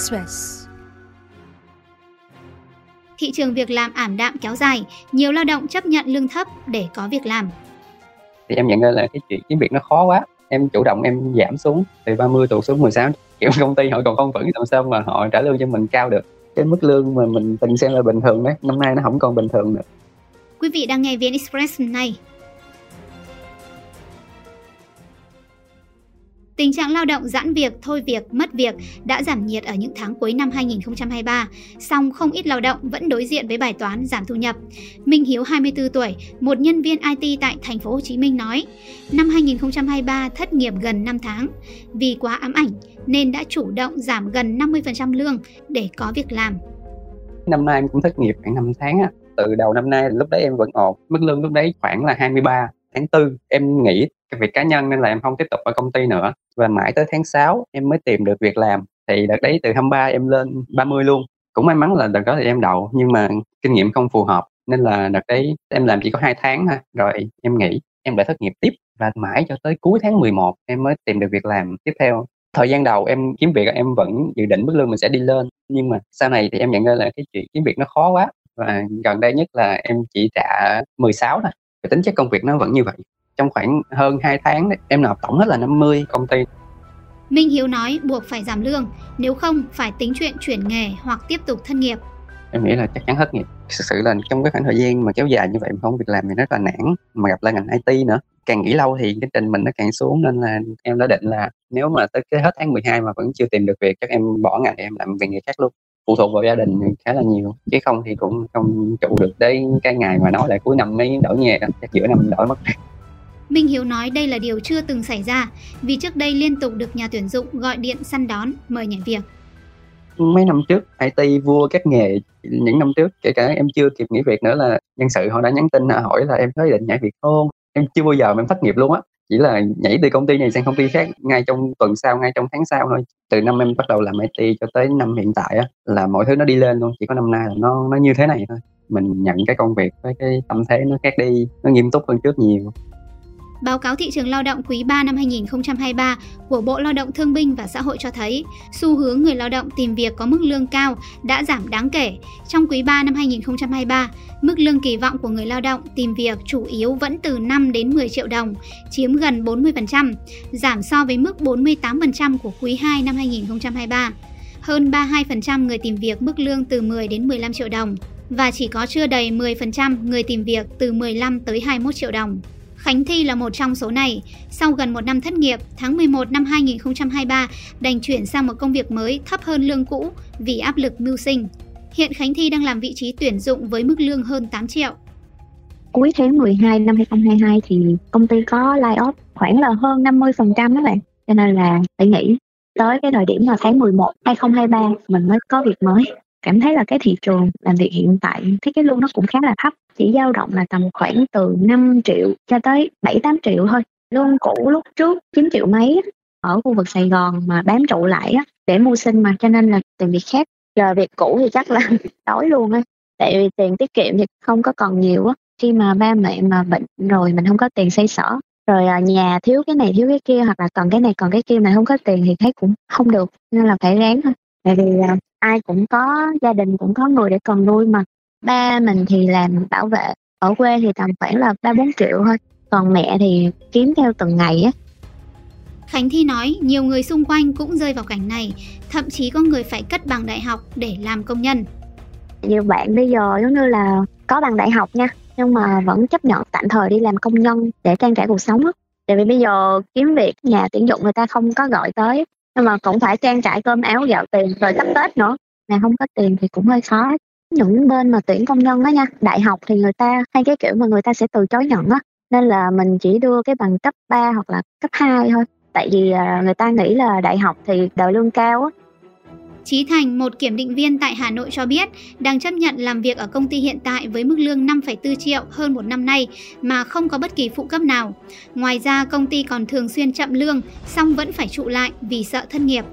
Express. Thị trường việc làm ảm đạm kéo dài, nhiều lao động chấp nhận lương thấp để có việc làm. Thì em nhận ra là cái chuyện kiếm việc nó khó quá. Em chủ động em giảm xuống từ 30 tụt xuống 16 kiểu công ty họ còn không vững làm sao mà họ trả lương cho mình cao được cái mức lương mà mình từng xem là bình thường đấy năm nay nó không còn bình thường nữa Quý vị đang nghe VN Express này. Tình trạng lao động giãn việc, thôi việc, mất việc đã giảm nhiệt ở những tháng cuối năm 2023, song không ít lao động vẫn đối diện với bài toán giảm thu nhập. Minh Hiếu 24 tuổi, một nhân viên IT tại thành phố Hồ Chí Minh nói, năm 2023 thất nghiệp gần 5 tháng, vì quá ám ảnh nên đã chủ động giảm gần 50% lương để có việc làm. năm nay em cũng thất nghiệp khoảng 5 tháng á. Từ đầu năm nay lúc đấy em vẫn ổn. Mức lương lúc đấy khoảng là 23 tháng 4 em nghỉ cái việc cá nhân nên là em không tiếp tục ở công ty nữa. Và mãi tới tháng 6 em mới tìm được việc làm, thì đợt đấy từ 23 em lên 30 luôn. Cũng may mắn là đợt đó thì em đậu, nhưng mà kinh nghiệm không phù hợp, nên là đợt đấy em làm chỉ có hai tháng thôi, rồi em nghỉ, em lại thất nghiệp tiếp. Và mãi cho tới cuối tháng 11 em mới tìm được việc làm tiếp theo. Thời gian đầu em kiếm việc em vẫn dự định mức lương mình sẽ đi lên, nhưng mà sau này thì em nhận ra là cái chuyện kiếm việc nó khó quá. Và gần đây nhất là em chỉ trả 16 thôi tính chất công việc nó vẫn như vậy trong khoảng hơn 2 tháng đấy, em nộp tổng hết là 50 công ty. Minh Hiếu nói buộc phải giảm lương, nếu không phải tính chuyện chuyển nghề hoặc tiếp tục thân nghiệp. em nghĩ là chắc chắn thất nghiệp. Thực sự là trong cái khoảng thời gian mà kéo dài như vậy mà không việc làm thì rất là nản mà gặp lại ngành IT nữa. Càng nghỉ lâu thì cái trình mình nó càng xuống nên là em đã định là nếu mà tới cái hết tháng 12 mà vẫn chưa tìm được việc chắc em bỏ ngành em làm việc nghề khác luôn. Phụ thuộc vào gia đình khá là nhiều chứ không thì cũng không trụ được đến cái ngày mà nói lại cuối năm mới đổi nghề chắc giữa năm đổi mất Minh Hiếu nói đây là điều chưa từng xảy ra, vì trước đây liên tục được nhà tuyển dụng gọi điện săn đón, mời nhảy việc. mấy năm trước IT vua các nghề, những năm trước, kể cả em chưa kịp nghỉ việc nữa là nhân sự, họ đã nhắn tin à, hỏi là em có định nhảy việc không? Em chưa bao giờ mà em thất nghiệp luôn á, chỉ là nhảy từ công ty này sang công ty khác, ngay trong tuần sau, ngay trong tháng sau thôi. Từ năm em bắt đầu làm IT cho tới năm hiện tại á, là mọi thứ nó đi lên luôn, chỉ có năm nay là nó nó như thế này thôi. Mình nhận cái công việc với cái tâm thế nó khác đi, nó nghiêm túc hơn trước nhiều. Báo cáo thị trường lao động quý 3 năm 2023 của Bộ Lao động Thương binh và Xã hội cho thấy, xu hướng người lao động tìm việc có mức lương cao đã giảm đáng kể. Trong quý 3 năm 2023, mức lương kỳ vọng của người lao động tìm việc chủ yếu vẫn từ 5 đến 10 triệu đồng, chiếm gần 40%, giảm so với mức 48% của quý 2 năm 2023. Hơn 32% người tìm việc mức lương từ 10 đến 15 triệu đồng và chỉ có chưa đầy 10% người tìm việc từ 15 tới 21 triệu đồng. Khánh Thi là một trong số này. Sau gần một năm thất nghiệp, tháng 11 năm 2023 đành chuyển sang một công việc mới thấp hơn lương cũ vì áp lực mưu sinh. Hiện Khánh Thi đang làm vị trí tuyển dụng với mức lương hơn 8 triệu. cuối tháng 12 năm 2022 thì công ty có lay off khoảng là hơn 50% đó bạn. Cho nên là phải nghỉ tới cái thời điểm là tháng 11 2023 mình mới có việc mới. Cảm thấy là cái thị trường làm việc hiện tại thấy cái lương nó cũng khá là thấp, chỉ dao động là tầm khoảng từ 5 triệu cho tới 7 8 triệu thôi. Lương cũ lúc trước 9 triệu mấy ở khu vực Sài Gòn mà bám trụ lại á, để mưu sinh mà, cho nên là tìm việc khác. Giờ việc cũ thì chắc là đói luôn á. Tại vì tiền tiết kiệm thì không có còn nhiều á khi mà ba mẹ mà bệnh rồi mình không có tiền xây sở rồi à, nhà thiếu cái này thiếu cái kia, hoặc là còn cái này còn cái kia mà không có tiền thì thấy cũng không được, nên là phải ráng thôi tại vì à, ai cũng có, gia đình cũng có người để cần nuôi mà ba mình thì làm bảo vệ. Ở quê thì tầm khoảng là ba bốn triệu thôi. Còn mẹ thì kiếm theo từng ngày á. Khánh Thi nói nhiều người xung quanh cũng rơi vào cảnh này, thậm chí có người phải cất bằng đại học để làm công nhân. nhiều bạn bây giờ giống như là có bằng đại học nha. Nhưng mà vẫn chấp nhận tạm thời đi làm công nhân để trang trải cuộc sống á. Tại vì bây giờ kiếm việc nhà tuyển dụng người ta không có gọi tới. Nhưng mà cũng phải trang trải cơm áo gạo tiền rồi sắp tết nữa. Mà không có tiền thì cũng hơi khó những bên mà tuyển công nhân đó nha đại học thì người ta hay cái kiểu mà người ta sẽ từ chối nhận á nên là mình chỉ đưa cái bằng cấp 3 hoặc là cấp 2 thôi tại vì à, người ta nghĩ là đại học thì đòi lương cao á Chí Thành, một kiểm định viên tại Hà Nội cho biết, đang chấp nhận làm việc ở công ty hiện tại với mức lương 5,4 triệu hơn một năm nay mà không có bất kỳ phụ cấp nào. Ngoài ra, công ty còn thường xuyên chậm lương, song vẫn phải trụ lại vì sợ thất nghiệp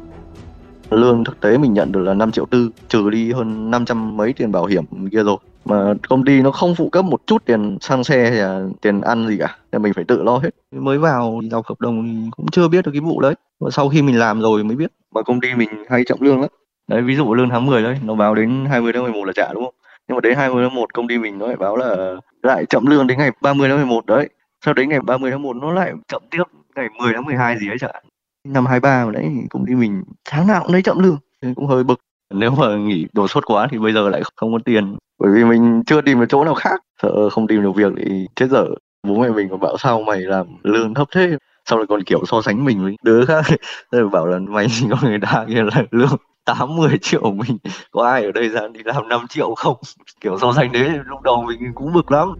lương thực tế mình nhận được là 5 triệu tư trừ đi hơn 500 mấy tiền bảo hiểm kia rồi. Mà công ty nó không phụ cấp một chút tiền xăng xe hay là tiền ăn gì cả nên mình phải tự lo hết. Mới vào đọc hợp đồng cũng chưa biết được cái vụ đấy. Mà sau khi mình làm rồi mới biết. Mà công ty mình hay chậm lương lắm. Đấy ví dụ lương tháng 10 đấy nó báo đến 20 tháng 11 là trả đúng không? Nhưng mà đến 20 tháng 1 công ty mình nó lại báo là lại chậm lương đến ngày 30 tháng 11 đấy. Sau đến ngày 30 tháng 1 nó lại chậm tiếp ngày 10 tháng 12 gì ấy chẳng hạn năm 23 mà đấy công ty mình tháng nào cũng lấy chậm lương. Nên cũng hơi bực. Nếu mà nghỉ đột xuất quá thì bây giờ lại không có tiền. Bởi vì mình chưa tìm được chỗ nào khác. Sợ không tìm được việc thì chết dở. Bố mẹ mình còn bảo sao mày làm lương thấp thế? Sau rồi còn kiểu so sánh mình với đứa khác. Rồi bảo là mày chỉ có người ta kia là lương tám mười triệu mình. Có ai ở đây ra đi làm 5 triệu không? Kiểu so sánh đấy lúc đầu mình cũng bực lắm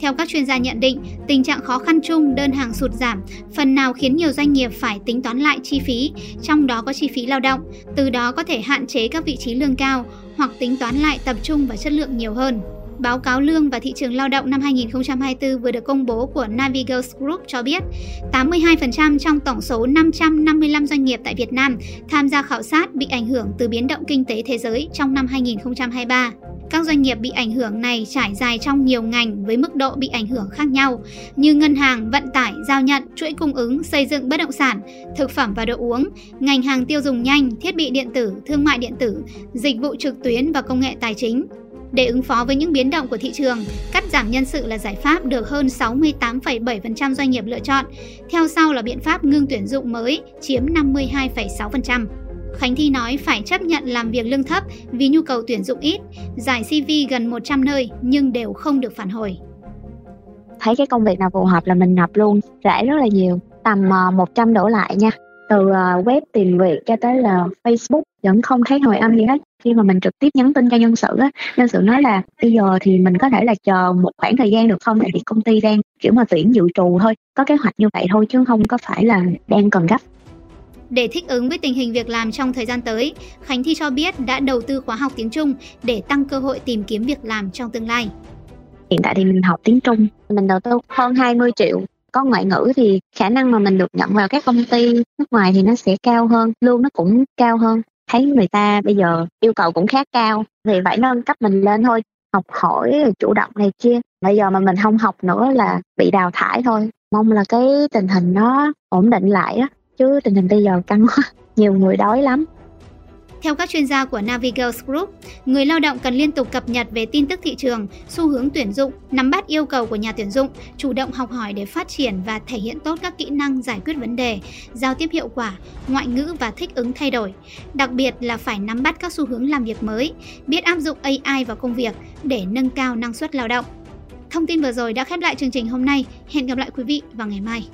theo các chuyên gia nhận định, tình trạng khó khăn chung đơn hàng sụt giảm phần nào khiến nhiều doanh nghiệp phải tính toán lại chi phí, trong đó có chi phí lao động, từ đó có thể hạn chế các vị trí lương cao hoặc tính toán lại tập trung vào chất lượng nhiều hơn. Báo cáo lương và thị trường lao động năm 2024 vừa được công bố của Navigos Group cho biết, 82% trong tổng số 555 doanh nghiệp tại Việt Nam tham gia khảo sát bị ảnh hưởng từ biến động kinh tế thế giới trong năm 2023. Các doanh nghiệp bị ảnh hưởng này trải dài trong nhiều ngành với mức độ bị ảnh hưởng khác nhau, như ngân hàng, vận tải, giao nhận, chuỗi cung ứng, xây dựng bất động sản, thực phẩm và đồ uống, ngành hàng tiêu dùng nhanh, thiết bị điện tử, thương mại điện tử, dịch vụ trực tuyến và công nghệ tài chính. Để ứng phó với những biến động của thị trường, cắt giảm nhân sự là giải pháp được hơn 68,7% doanh nghiệp lựa chọn. Theo sau là biện pháp ngưng tuyển dụng mới, chiếm 52,6%. Khánh Thi nói phải chấp nhận làm việc lương thấp vì nhu cầu tuyển dụng ít, giải CV gần 100 nơi nhưng đều không được phản hồi. Thấy cái công việc nào phù hợp là mình nộp luôn, rẻ rất là nhiều, tầm ờ, 100 đổ lại nha. Từ ờ, web tìm việc cho tới là Facebook vẫn không thấy hồi âm gì hết khi mà mình trực tiếp nhắn tin cho nhân sự á nhân sự nói là bây giờ thì mình có thể là chờ một khoảng thời gian được không tại vì công ty đang kiểu mà tuyển dự trù thôi có kế hoạch như vậy thôi chứ không có phải là đang cần gấp để thích ứng với tình hình việc làm trong thời gian tới, Khánh Thi cho biết đã đầu tư khóa học tiếng Trung để tăng cơ hội tìm kiếm việc làm trong tương lai. Hiện tại thì mình học tiếng Trung, mình đầu tư hơn 20 triệu. Có ngoại ngữ thì khả năng mà mình được nhận vào các công ty nước ngoài thì nó sẽ cao hơn, lương nó cũng cao hơn. Thấy người ta bây giờ yêu cầu cũng khá cao, thì phải nâng cấp mình lên thôi. Học hỏi, chủ động này kia. Bây giờ mà mình không học nữa là bị đào thải thôi. Mong là cái tình hình nó ổn định lại á chứ tình hình bây giờ căng quá nhiều người đói lắm theo các chuyên gia của Navigos Group, người lao động cần liên tục cập nhật về tin tức thị trường, xu hướng tuyển dụng, nắm bắt yêu cầu của nhà tuyển dụng, chủ động học hỏi để phát triển và thể hiện tốt các kỹ năng giải quyết vấn đề, giao tiếp hiệu quả, ngoại ngữ và thích ứng thay đổi. Đặc biệt là phải nắm bắt các xu hướng làm việc mới, biết áp dụng AI vào công việc để nâng cao năng suất lao động. Thông tin vừa rồi đã khép lại chương trình hôm nay. Hẹn gặp lại quý vị vào ngày mai.